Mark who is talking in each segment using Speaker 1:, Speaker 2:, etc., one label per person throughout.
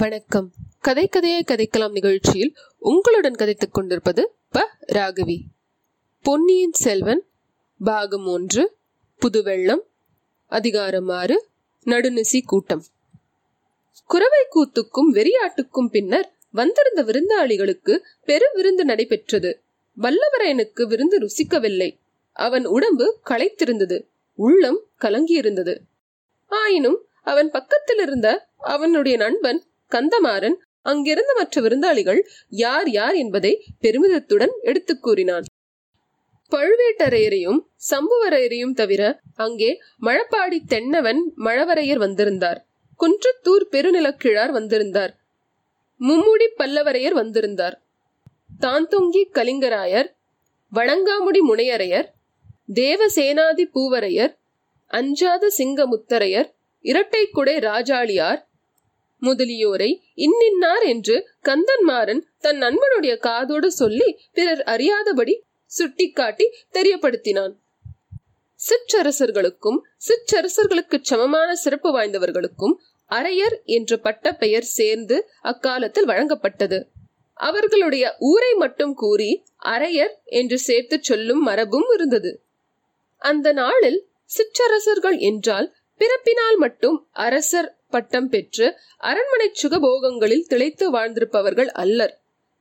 Speaker 1: வணக்கம் கதை கதையை கதைக்கலாம் நிகழ்ச்சியில் உங்களுடன் கதைத்துக் கொண்டிருப்பது ப ராகவி பொன்னியின் செல்வன் பாகம் ஒன்று புதுவெள்ளம் அதிகாரம் ஆறு நடுநிசி கூட்டம் குறவை கூத்துக்கும் வெறியாட்டுக்கும் பின்னர் வந்திருந்த விருந்தாளிகளுக்கு பெரு விருந்து நடைபெற்றது வல்லவரையனுக்கு விருந்து ருசிக்கவில்லை அவன் உடம்பு களைத்திருந்தது உள்ளம் கலங்கியிருந்தது ஆயினும் அவன் பக்கத்தில் இருந்த அவனுடைய நண்பன் கந்தமாறன் அங்கிருந்த மற்ற விருந்தாளிகள் யார் யார் என்பதை பெருமிதத்துடன் எடுத்துக் கூறினான் பழுவேட்டரையரையும் சம்புவரையரையும் தவிர அங்கே மழப்பாடி தென்னவன் மழவரையர் வந்திருந்தார் குன்றத்தூர் பெருநிலக்கிழார் வந்திருந்தார் மும்முடி பல்லவரையர் வந்திருந்தார் தாந்தொங்கி கலிங்கராயர் வணங்காமுடி முனையரையர் தேவசேனாதி பூவரையர் அஞ்சாத சிங்கமுத்தரையர் இரட்டை குடை ராஜாளியார் முதலியோரை இன்னின்னார் என்று கந்தன்மாறன் தன் நண்பனுடைய காதோடு சொல்லி பிறர் அறியாதபடி சுட்டிக்காட்டி தெரியப்படுத்தினான் சிற்றரசர்களுக்கும் சிற்றரசர்களுக்கு சமமான சிறப்பு வாய்ந்தவர்களுக்கும் அரையர் என்ற பட்ட பெயர் சேர்ந்து அக்காலத்தில் வழங்கப்பட்டது அவர்களுடைய ஊரை மட்டும் கூறி அரையர் என்று சேர்த்து சொல்லும் மரபும் இருந்தது அந்த நாளில் சிற்றரசர்கள் என்றால் பிறப்பினால் மட்டும் அரசர் பட்டம் பெற்று அரண்மனை சுகபோகங்களில் திளைத்து வாழ்ந்திருப்பவர்கள் அல்லர்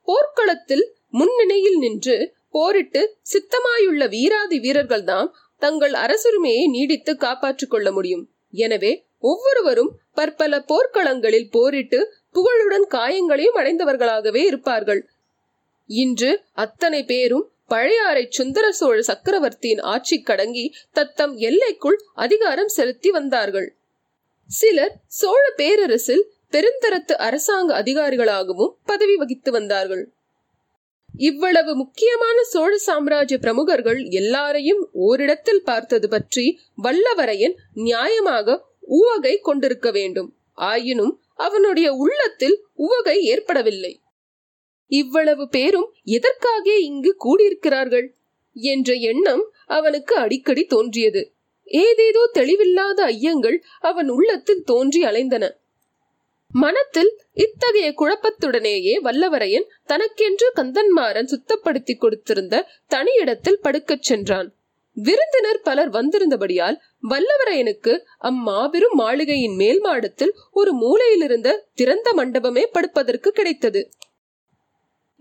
Speaker 1: போர்க்களத்தில் முன்னணியில் நின்று போரிட்டு சித்தமாயுள்ள வீராதி வீரர்கள்தான் தங்கள் அரசுரிமையை நீடித்து காப்பாற்றிக் கொள்ள முடியும் எனவே ஒவ்வொருவரும் பற்பல போர்க்களங்களில் போரிட்டு புகழுடன் காயங்களையும் அடைந்தவர்களாகவே இருப்பார்கள் இன்று அத்தனை பேரும் பழையாறை சுந்தர சோழ சக்கரவர்த்தியின் ஆட்சி கடங்கி தத்தம் எல்லைக்குள் அதிகாரம் செலுத்தி வந்தார்கள் சிலர் சோழ பேரரசில் பெருந்தரத்து அரசாங்க அதிகாரிகளாகவும் பதவி வகித்து வந்தார்கள் இவ்வளவு முக்கியமான சோழ சாம்ராஜ்ய பிரமுகர்கள் எல்லாரையும் ஓரிடத்தில் பார்த்தது பற்றி வல்லவரையன் நியாயமாக உவகை கொண்டிருக்க வேண்டும் ஆயினும் அவனுடைய உள்ளத்தில் உவகை ஏற்படவில்லை இவ்வளவு பேரும் எதற்காக இங்கு கூடியிருக்கிறார்கள் என்ற எண்ணம் அவனுக்கு அடிக்கடி தோன்றியது ஏதேதோ தெளிவில்லாத ஐயங்கள் அவன் உள்ளத்தில் தோன்றி அலைந்தன மனத்தில் இத்தகைய குழப்பத்துடனேயே வல்லவரையன் தனக்கென்று கந்தன்மாறன் சுத்தப்படுத்தி கொடுத்திருந்த தனியிடத்தில் படுக்கச் சென்றான் விருந்தினர் பலர் வந்திருந்தபடியால் வல்லவரையனுக்கு அம்மாபெரும் மாளிகையின் மேல் மாடத்தில் ஒரு மூலையிலிருந்த திறந்த மண்டபமே படுப்பதற்கு கிடைத்தது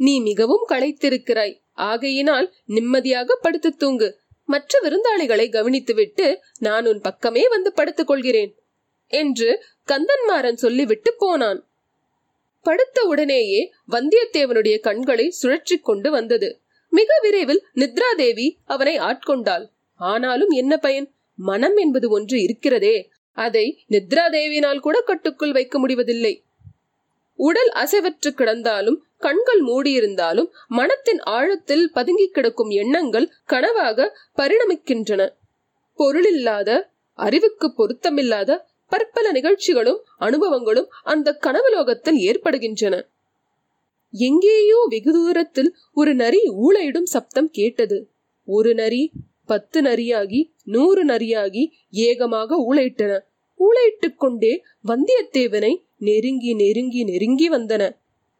Speaker 1: நீ மிகவும் களைத்திருக்கிறாய் ஆகையினால் நிம்மதியாக படுத்து தூங்கு மற்ற விருந்தாளிகளை கவனித்துவிட்டு நான் உன் பக்கமே வந்து படுத்துக் கொள்கிறேன் என்று கந்தன்மாறன் சொல்லிவிட்டு போனான் படுத்த உடனேயே வந்தியத்தேவனுடைய கண்களை சுழற்றி கொண்டு வந்தது மிக விரைவில் நித்ராதேவி அவனை ஆட்கொண்டாள் ஆனாலும் என்ன பயன் மனம் என்பது ஒன்று இருக்கிறதே அதை தேவியினால் கூட கட்டுக்குள் வைக்க முடிவதில்லை உடல் அசைவற்று கிடந்தாலும் கண்கள் மூடியிருந்தாலும் மனத்தின் ஆழத்தில் பதுங்கிக் கிடக்கும் எண்ணங்கள் கனவாக பரிணமிக்கின்றன பொருளில்லாத அறிவுக்கு பொருத்தமில்லாத பற்பல நிகழ்ச்சிகளும் அனுபவங்களும் அந்த கனவுலோகத்தில் ஏற்படுகின்றன எங்கேயோ வெகு தூரத்தில் ஒரு நரி ஊழையிடும் சப்தம் கேட்டது ஒரு நரி பத்து நரியாகி நூறு நரியாகி ஏகமாக ஊழையிட்டன ஊழையிட்டுக் கொண்டே வந்தியத்தேவனை நெருங்கி நெருங்கி நெருங்கி வந்தன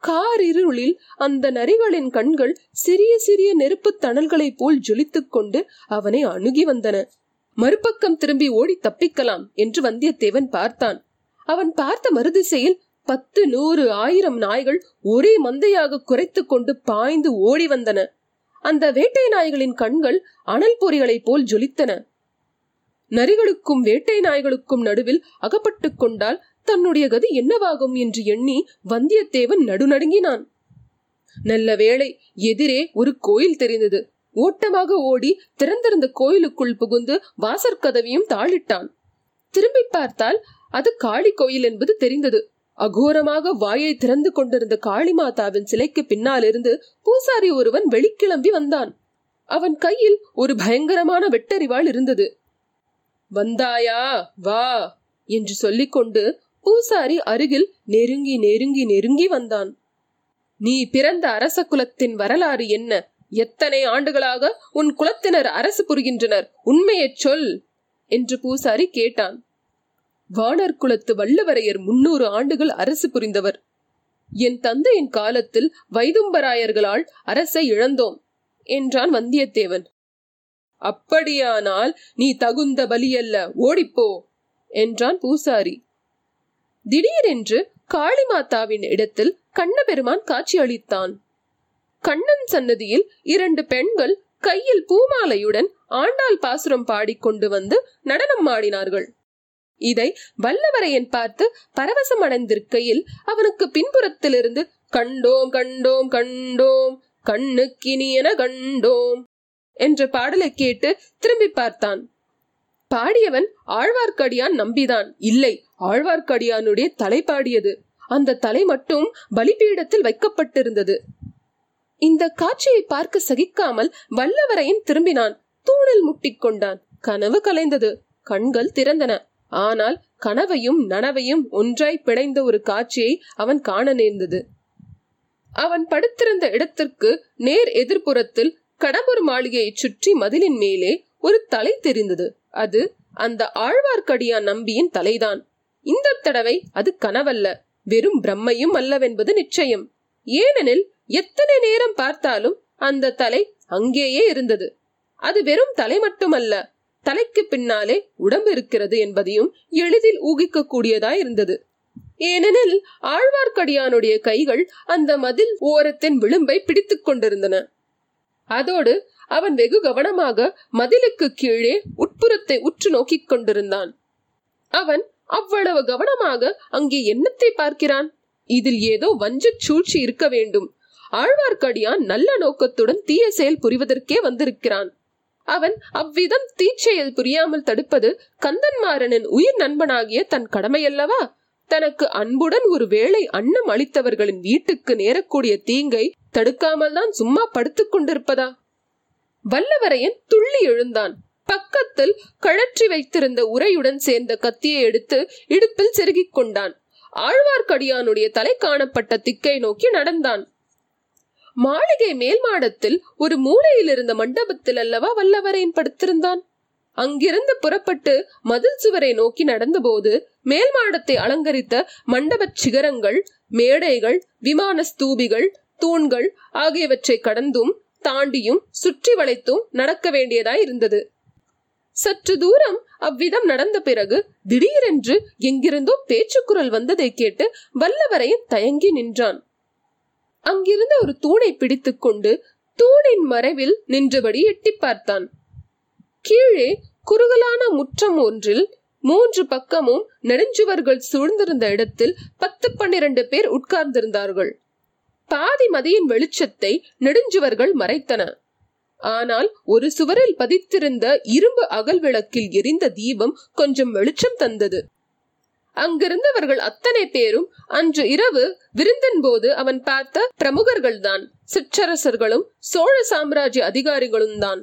Speaker 1: கார் இருளில் அந்த நரிகளின் கண்கள் சிறிய சிறிய நெருப்புத் தணல்களைப் போல் ஜொலித்துக் கொண்டு அவனை அணுகி வந்தன மறுபக்கம் திரும்பி ஓடி தப்பிக்கலாம் என்று வந்தியத்தேவன் பார்த்தான் அவன் பார்த்த மறுதிசையில் பத்து நூறு ஆயிரம் நாய்கள் ஒரே மந்தையாக குறைத்து கொண்டு பாய்ந்து ஓடி வந்தன அந்த வேட்டை நாய்களின் கண்கள் அனல் பொறிகளைப் போல் ஜொலித்தன நரிகளுக்கும் வேட்டை நாய்களுக்கும் நடுவில் அகப்பட்டு கொண்டால் தன்னுடைய கதி என்னவாகும் என்று எண்ணி வந்தியத்தேவன் நடுநடுங்கினான் நல்ல வேளை எதிரே ஒரு கோயில் தெரிந்தது ஓட்டமாக ஓடி திறந்திருந்த கோயிலுக்குள் புகுந்து வாசற்கதவையும் தாளிட்டான் திரும்பி பார்த்தால் அது காளி கோயில் என்பது தெரிந்தது அகோரமாக வாயை திறந்து கொண்டிருந்த காளி மாதாவின் சிலைக்கு பின்னாலிருந்து பூசாரி ஒருவன் வெளிக்கிளம்பி வந்தான் அவன் கையில் ஒரு பயங்கரமான வெட்டறிவாள் இருந்தது வந்தாயா வா என்று சொல்லிக்கொண்டு பூசாரி அருகில் நெருங்கி நெருங்கி நெருங்கி வந்தான் நீ பிறந்த அரச குலத்தின் வரலாறு என்ன எத்தனை ஆண்டுகளாக உன் குலத்தினர் அரசு புரிகின்றனர் உண்மையைச் சொல் என்று பூசாரி கேட்டான் வானர் குலத்து வள்ளுவரையர் முன்னூறு ஆண்டுகள் அரசு புரிந்தவர் என் தந்தையின் காலத்தில் வைதும்பராயர்களால் அரசை இழந்தோம் என்றான் வந்தியத்தேவன் அப்படியானால் நீ தகுந்த பலியல்ல ஓடிப்போ என்றான் பூசாரி திடீரென்று காளிமாதாவின் இடத்தில் கண்ணபெருமான் காட்சி அளித்தான் கண்ணன் சன்னதியில் இரண்டு பெண்கள் கையில் பூமாலையுடன் ஆண்டாள் பாசுரம் பாடிக்கொண்டு வந்து நடனம் ஆடினார்கள் இதை வல்லவரையன் பார்த்து பரவசம் அடைந்திருக்கையில் அவனுக்கு பின்புறத்திலிருந்து கண்டோம் கண்டோம் கண்டோம் கண்ணுக்கினியன கண்டோம் என்ற பாடலை கேட்டு திரும்பி பார்த்தான் பாடியவன் ஆழ்வார்க்கடியான் நம்பிதான் இல்லை ஆழ்வார்க்கடியானுடைய தலை பாடியது அந்த தலை மட்டும் பலிபீடத்தில் வைக்கப்பட்டிருந்தது இந்த காட்சியை பார்க்க சகிக்காமல் வல்லவரையும் திரும்பினான் தூணில் முட்டிக்கொண்டான் கனவு கலைந்தது கண்கள் திறந்தன ஆனால் கனவையும் நனவையும் ஒன்றாய் பிணைந்த ஒரு காட்சியை அவன் காண நேர்ந்தது அவன் படுத்திருந்த இடத்திற்கு நேர் எதிர்ப்புறத்தில் கடம்பூர் மாளிகையை சுற்றி மதிலின் மேலே ஒரு தலை தெரிந்தது அது அந்த ஆழ்வார்க்கடியான் நம்பியின் தலைதான் இந்த தடவை அது கனவல்ல வெறும் பிரம்மையும் அல்லவென்பது நிச்சயம் ஏனெனில் எத்தனை நேரம் பார்த்தாலும் அந்த தலை அங்கேயே இருந்தது அது வெறும் தலை மட்டுமல்ல தலைக்கு பின்னாலே உடம்பு இருக்கிறது என்பதையும் எளிதில் ஊகிக்க கூடியதாய் இருந்தது ஏனெனில் ஆழ்வார்க்கடியானுடைய கைகள் அந்த மதில் ஓரத்தின் விளிம்பை பிடித்துக் கொண்டிருந்தன அதோடு அவன் வெகு கவனமாக மதிலுக்கு கீழே உட்புறத்தை உற்று நோக்கிக் கொண்டிருந்தான் அவன் அவ்வளவு கவனமாக அங்கே என்னத்தை பார்க்கிறான் இதில் ஏதோ வஞ்ச சூழ்ச்சி இருக்க வேண்டும் ஆழ்வார்க்கடியான் நல்ல நோக்கத்துடன் தீய செயல் புரிவதற்கே வந்திருக்கிறான் அவன் அவ்விதம் தீச்செயல் புரியாமல் தடுப்பது கந்தன்மாறனின் உயிர் நண்பனாகிய தன் கடமையல்லவா தனக்கு அன்புடன் ஒரு வேளை அன்னம் அளித்தவர்களின் வீட்டுக்கு நேரக்கூடிய தீங்கை தடுக்காமல் தான் சும்மா படுத்துக் கொண்டிருப்பதா வல்லவரையன் துள்ளி எழுந்தான் பக்கத்தில் கழற்றி வைத்திருந்த உரையுடன் சேர்ந்த கத்தியை எடுத்து இடுப்பில் செருகிக் கொண்டான் ஆழ்வார்க்கடியானுடைய தலை காணப்பட்ட திக்கை நோக்கி நடந்தான் மாளிகை மேல் மாடத்தில் ஒரு மூலையில் இருந்த மண்டபத்தில் அல்லவா வல்லவரையன் படுத்திருந்தான் அங்கிருந்து புறப்பட்டு மதில் சுவரை நோக்கி நடந்தபோது மேல் மாடத்தை அலங்கரித்த மண்டபச் சிகரங்கள் மேடைகள் விமான ஸ்தூபிகள் தூண்கள் ஆகியவற்றை கடந்தும் தாண்டியும் சுற்றி வளைத்தும் நடக்க வேண்டியதாய் இருந்தது சற்று தூரம் அவ்விதம் நடந்த பிறகு திடீரென்று எங்கிருந்தோ பேச்சுக்குரல் வந்ததை கேட்டு வல்லவரையன் தயங்கி நின்றான் அங்கிருந்த ஒரு தூணை பிடித்துக்கொண்டு தூணின் மறைவில் நின்றபடி எட்டி பார்த்தான் கீழே குறுகலான முற்றம் ஒன்றில் மூன்று பக்கமும் நெடுஞ்சுவர்கள் சூழ்ந்திருந்த இடத்தில் பத்து பன்னிரண்டு பேர் உட்கார்ந்திருந்தார்கள் பாதி மதியின் வெளிச்சத்தை நெடுஞ்சுவர்கள் மறைத்தன ஆனால் ஒரு சுவரில் பதித்திருந்த இரும்பு அகல் விளக்கில் எரிந்த தீபம் கொஞ்சம் வெளிச்சம் தந்தது அங்கிருந்தவர்கள் அத்தனை பேரும் அன்று இரவு விருந்தின் போது அவன் பார்த்த பிரமுகர்கள்தான் சிற்றரசர்களும் சோழ சாம்ராஜ்ய அதிகாரிகளும் தான்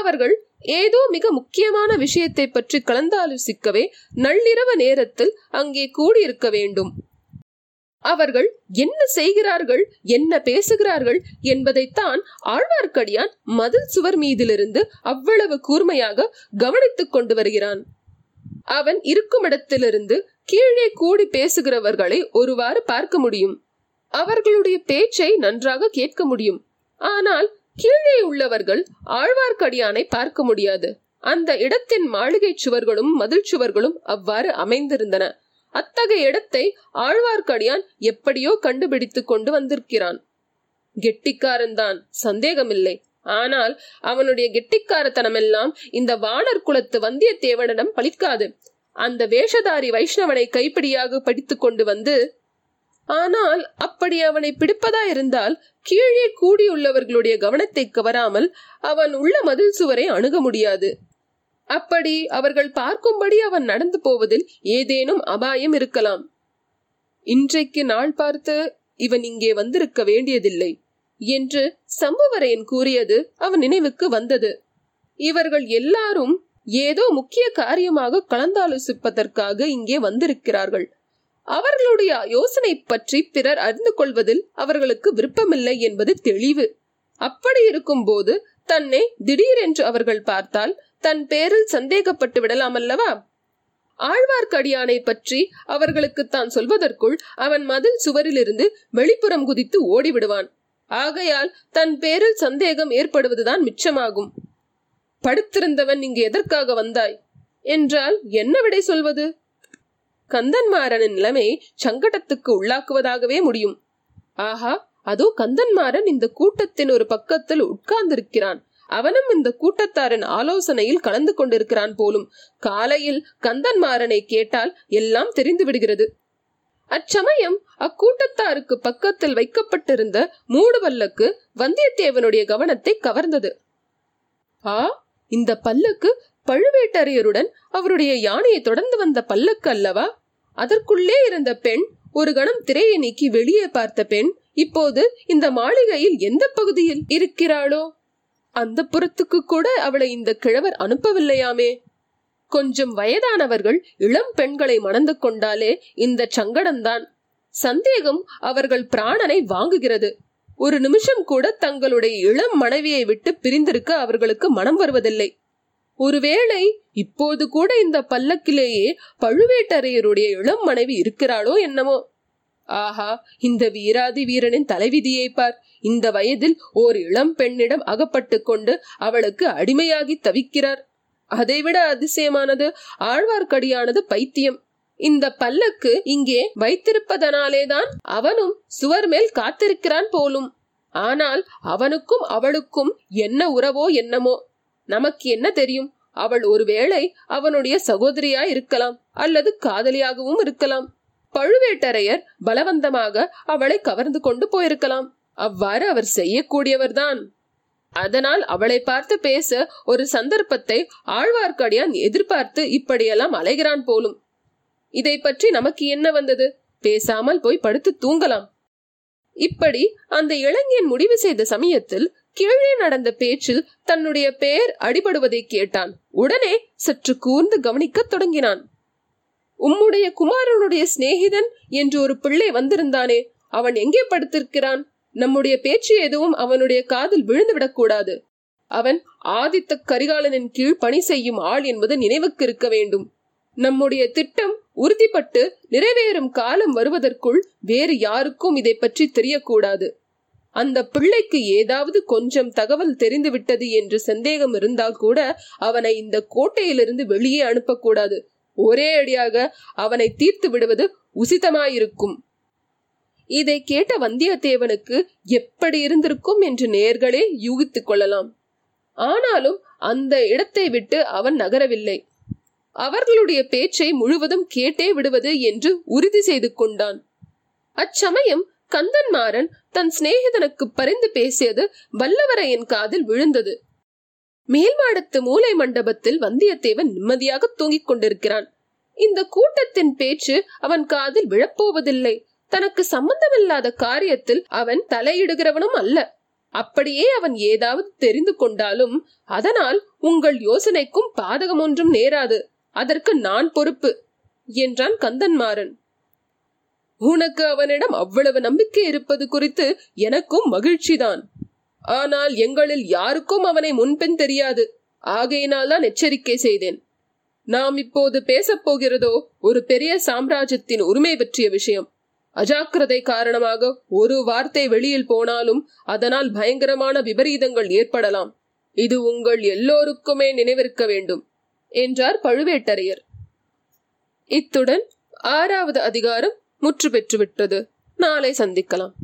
Speaker 1: அவர்கள் ஏதோ மிக முக்கியமான விஷயத்தை பற்றி கலந்தாலோசிக்கவே நள்ளிரவு நேரத்தில் அங்கே கூடியிருக்க வேண்டும் அவர்கள் என்ன செய்கிறார்கள் என்ன பேசுகிறார்கள் என்பதைத்தான் ஆழ்வார்க்கடியான் மதில் சுவர் மீதிலிருந்து அவ்வளவு கூர்மையாக கவனித்துக் கொண்டு வருகிறான் அவன் இருக்கும் இடத்திலிருந்து கீழே கூடி பேசுகிறவர்களை ஒருவாறு பார்க்க முடியும் அவர்களுடைய பேச்சை நன்றாக கேட்க முடியும் ஆனால் கீழே உள்ளவர்கள் ஆழ்வார்க்கடியானை பார்க்க முடியாது அந்த இடத்தின் மாளிகை சுவர்களும் மதில் சுவர்களும் அவ்வாறு அமைந்திருந்தன அத்தகைய இடத்தை ஆழ்வார்க்கடியான் எப்படியோ கண்டுபிடித்து கொண்டு வந்திருக்கிறான் கெட்டிக்காரன்தான் சந்தேகமில்லை ஆனால் அவனுடைய கெட்டிக்காரத்தனமெல்லாம் இந்த வானர் குலத்து வந்தியத்தேவனிடம் பலிக்காது அந்த வேஷதாரி வைஷ்ணவனை கைப்பிடியாக படித்து கொண்டு வந்து ஆனால் அப்படி அவனை பிடிப்பதா இருந்தால் கீழே கூடியுள்ளவர்களுடைய கவனத்தை கவராமல் அவன் உள்ள மதில் சுவரை அணுக முடியாது அப்படி அவர்கள் பார்க்கும்படி அவன் நடந்து போவதில் ஏதேனும் அபாயம் இருக்கலாம் இன்றைக்கு நாள் பார்த்து இவன் இங்கே வந்திருக்க வேண்டியதில்லை என்று சம்புவரையன் கூறியது அவன் நினைவுக்கு வந்தது இவர்கள் எல்லாரும் ஏதோ முக்கிய காரியமாக கலந்தாலோசிப்பதற்காக இங்கே வந்திருக்கிறார்கள் அவர்களுடைய யோசனை பற்றி பிறர் அறிந்து கொள்வதில் அவர்களுக்கு விருப்பமில்லை என்பது தெளிவு அப்படி இருக்கும் போது தன்னை திடீரென்று அவர்கள் பார்த்தால் தன் பேரில் சந்தேகப்பட்டு விடலாம் அல்லவா ஆழ்வார்க்கடியானை பற்றி அவர்களுக்கு தான் சொல்வதற்குள் அவன் மதில் சுவரிலிருந்து வெளிப்புறம் குதித்து ஓடிவிடுவான் ஆகையால் தன் பேரில் சந்தேகம் ஏற்படுவதுதான் மிச்சமாகும் படுத்திருந்தவன் இங்கு எதற்காக வந்தாய் என்றால் என்ன விடை சொல்வது கந்தன்மாறனின் நிலைமை சங்கடத்துக்கு உள்ளாக்குவதாகவே முடியும் ஆஹா அதோ கந்தன்மாறன் இந்த கூட்டத்தின் ஒரு பக்கத்தில் உட்கார்ந்திருக்கிறான் அவனும் இந்த கூட்டத்தாரின் ஆலோசனையில் கலந்து கொண்டிருக்கிறான் போலும் காலையில் கந்தன்மாறனை கேட்டால் எல்லாம் தெரிந்து விடுகிறது அச்சமயம் அக்கூட்டத்தாருக்கு பக்கத்தில் வைக்கப்பட்டிருந்த பல்லக்கு வந்தியத்தேவனுடைய கவனத்தை கவர்ந்தது ஆ இந்த பல்லக்கு பழுவேட்டரையருடன் அவருடைய யானையை தொடர்ந்து வந்த பல்லக்கு அல்லவா அதற்குள்ளே இருந்த பெண் ஒரு கணம் திரையை நீக்கி வெளியே பார்த்த பெண் இப்போது இந்த மாளிகையில் எந்த பகுதியில் இருக்கிறாளோ அந்த புறத்துக்கு கூட அவளை இந்த கிழவர் அனுப்பவில்லையாமே கொஞ்சம் வயதானவர்கள் இளம் பெண்களை மணந்து கொண்டாலே இந்த சங்கடம்தான் சந்தேகம் அவர்கள் பிராணனை வாங்குகிறது ஒரு நிமிஷம் கூட தங்களுடைய இளம் மனைவியை விட்டு பிரிந்திருக்க அவர்களுக்கு மனம் வருவதில்லை ஒருவேளை இப்போது கூட இந்த பல்லக்கிலேயே பழுவேட்டரையருடைய இளம் மனைவி இருக்கிறாளோ என்னமோ ஆஹா இந்த வீராதி வீரனின் தலைவிதியை பார் இந்த வயதில் ஓர் இளம் பெண்ணிடம் அகப்பட்டு கொண்டு அவளுக்கு அடிமையாகி தவிக்கிறார் அதைவிட அதிசயமானது ஆழ்வார்க்கடியானது பைத்தியம் இந்த பல்லக்கு இங்கே வைத்திருப்பதனாலேதான் அவனும் சுவர் மேல் காத்திருக்கிறான் போலும் ஆனால் அவனுக்கும் அவளுக்கும் என்ன உறவோ என்னமோ நமக்கு என்ன தெரியும் அவள் ஒருவேளை அவனுடைய சகோதரியாய் இருக்கலாம் அல்லது காதலியாகவும் இருக்கலாம் பழுவேட்டரையர் பலவந்தமாக அவளை கவர்ந்து கொண்டு போயிருக்கலாம் அவ்வாறு அவர் செய்யக்கூடியவர்தான் அதனால் அவளை பார்த்து பேச ஒரு சந்தர்ப்பத்தை ஆழ்வார்க்கடியான் எதிர்பார்த்து இப்படியெல்லாம் அலைகிறான் போலும் இதை பற்றி நமக்கு என்ன வந்தது பேசாமல் போய் படுத்து தூங்கலாம் இப்படி அந்த இளைஞன் முடிவு செய்த சமயத்தில் கீழே நடந்த பேச்சில் தன்னுடைய பெயர் அடிபடுவதை கேட்டான் உடனே சற்று கூர்ந்து கவனிக்கத் தொடங்கினான் உம்முடைய குமாரனுடைய சிநேகிதன் என்று ஒரு பிள்ளை வந்திருந்தானே அவன் எங்கே படுத்திருக்கிறான் நம்முடைய பேச்சு எதுவும் அவனுடைய காதில் விழுந்துவிடக் கூடாது அவன் ஆதித்த கரிகாலனின் கீழ் பணி செய்யும் ஆள் என்பது நினைவுக்கு இருக்க வேண்டும் நம்முடைய திட்டம் உறுதிப்பட்டு நிறைவேறும் காலம் வருவதற்குள் வேறு யாருக்கும் இதை பற்றி தெரியக்கூடாது அந்த பிள்ளைக்கு ஏதாவது கொஞ்சம் தகவல் தெரிந்துவிட்டது என்று சந்தேகம் இருந்தால் கூட அவனை இந்த கோட்டையிலிருந்து வெளியே அனுப்பக்கூடாது ஒரே அடியாக அவனை தீர்த்து விடுவது உசிதமாயிருக்கும் இதை கேட்ட வந்தியத்தேவனுக்கு எப்படி இருந்திருக்கும் என்று நேர்களே யூகித்துக் கொள்ளலாம் ஆனாலும் அந்த இடத்தை விட்டு அவன் நகரவில்லை அவர்களுடைய பேச்சை முழுவதும் கேட்டே விடுவது என்று உறுதி செய்து கொண்டான் அச்சமயம் கந்தன்மாறன் தன் சிநேகிதனுக்கு பரிந்து பேசியது வல்லவரையின் காதில் விழுந்தது மேல்மாடத்து மூலை மண்டபத்தில் வந்தியத்தேவன் நிம்மதியாக தூங்கிக் கொண்டிருக்கிறான் இந்த கூட்டத்தின் பேச்சு அவன் காதில் விழப்போவதில்லை தனக்கு சம்பந்தமில்லாத காரியத்தில் அவன் தலையிடுகிறவனும் அல்ல அப்படியே அவன் ஏதாவது தெரிந்து கொண்டாலும் அதனால் உங்கள் யோசனைக்கும் பாதகம் ஒன்றும் நேராது அதற்கு நான் பொறுப்பு என்றான் கந்தன்மாறன் உனக்கு அவனிடம் அவ்வளவு நம்பிக்கை இருப்பது குறித்து எனக்கும் மகிழ்ச்சிதான் ஆனால் எங்களில் யாருக்கும் அவனை முன்பின் தெரியாது ஆகையினால் தான் எச்சரிக்கை செய்தேன் நாம் இப்போது பேசப்போகிறதோ ஒரு பெரிய சாம்ராஜ்யத்தின் உரிமை பற்றிய விஷயம் அஜாக்கிரதை காரணமாக ஒரு வார்த்தை வெளியில் போனாலும் அதனால் பயங்கரமான விபரீதங்கள் ஏற்படலாம் இது உங்கள் எல்லோருக்குமே நினைவிருக்க வேண்டும் என்றார் பழுவேட்டரையர் இத்துடன் ஆறாவது அதிகாரம் முற்று பெற்றுவிட்டது நாளை சந்திக்கலாம்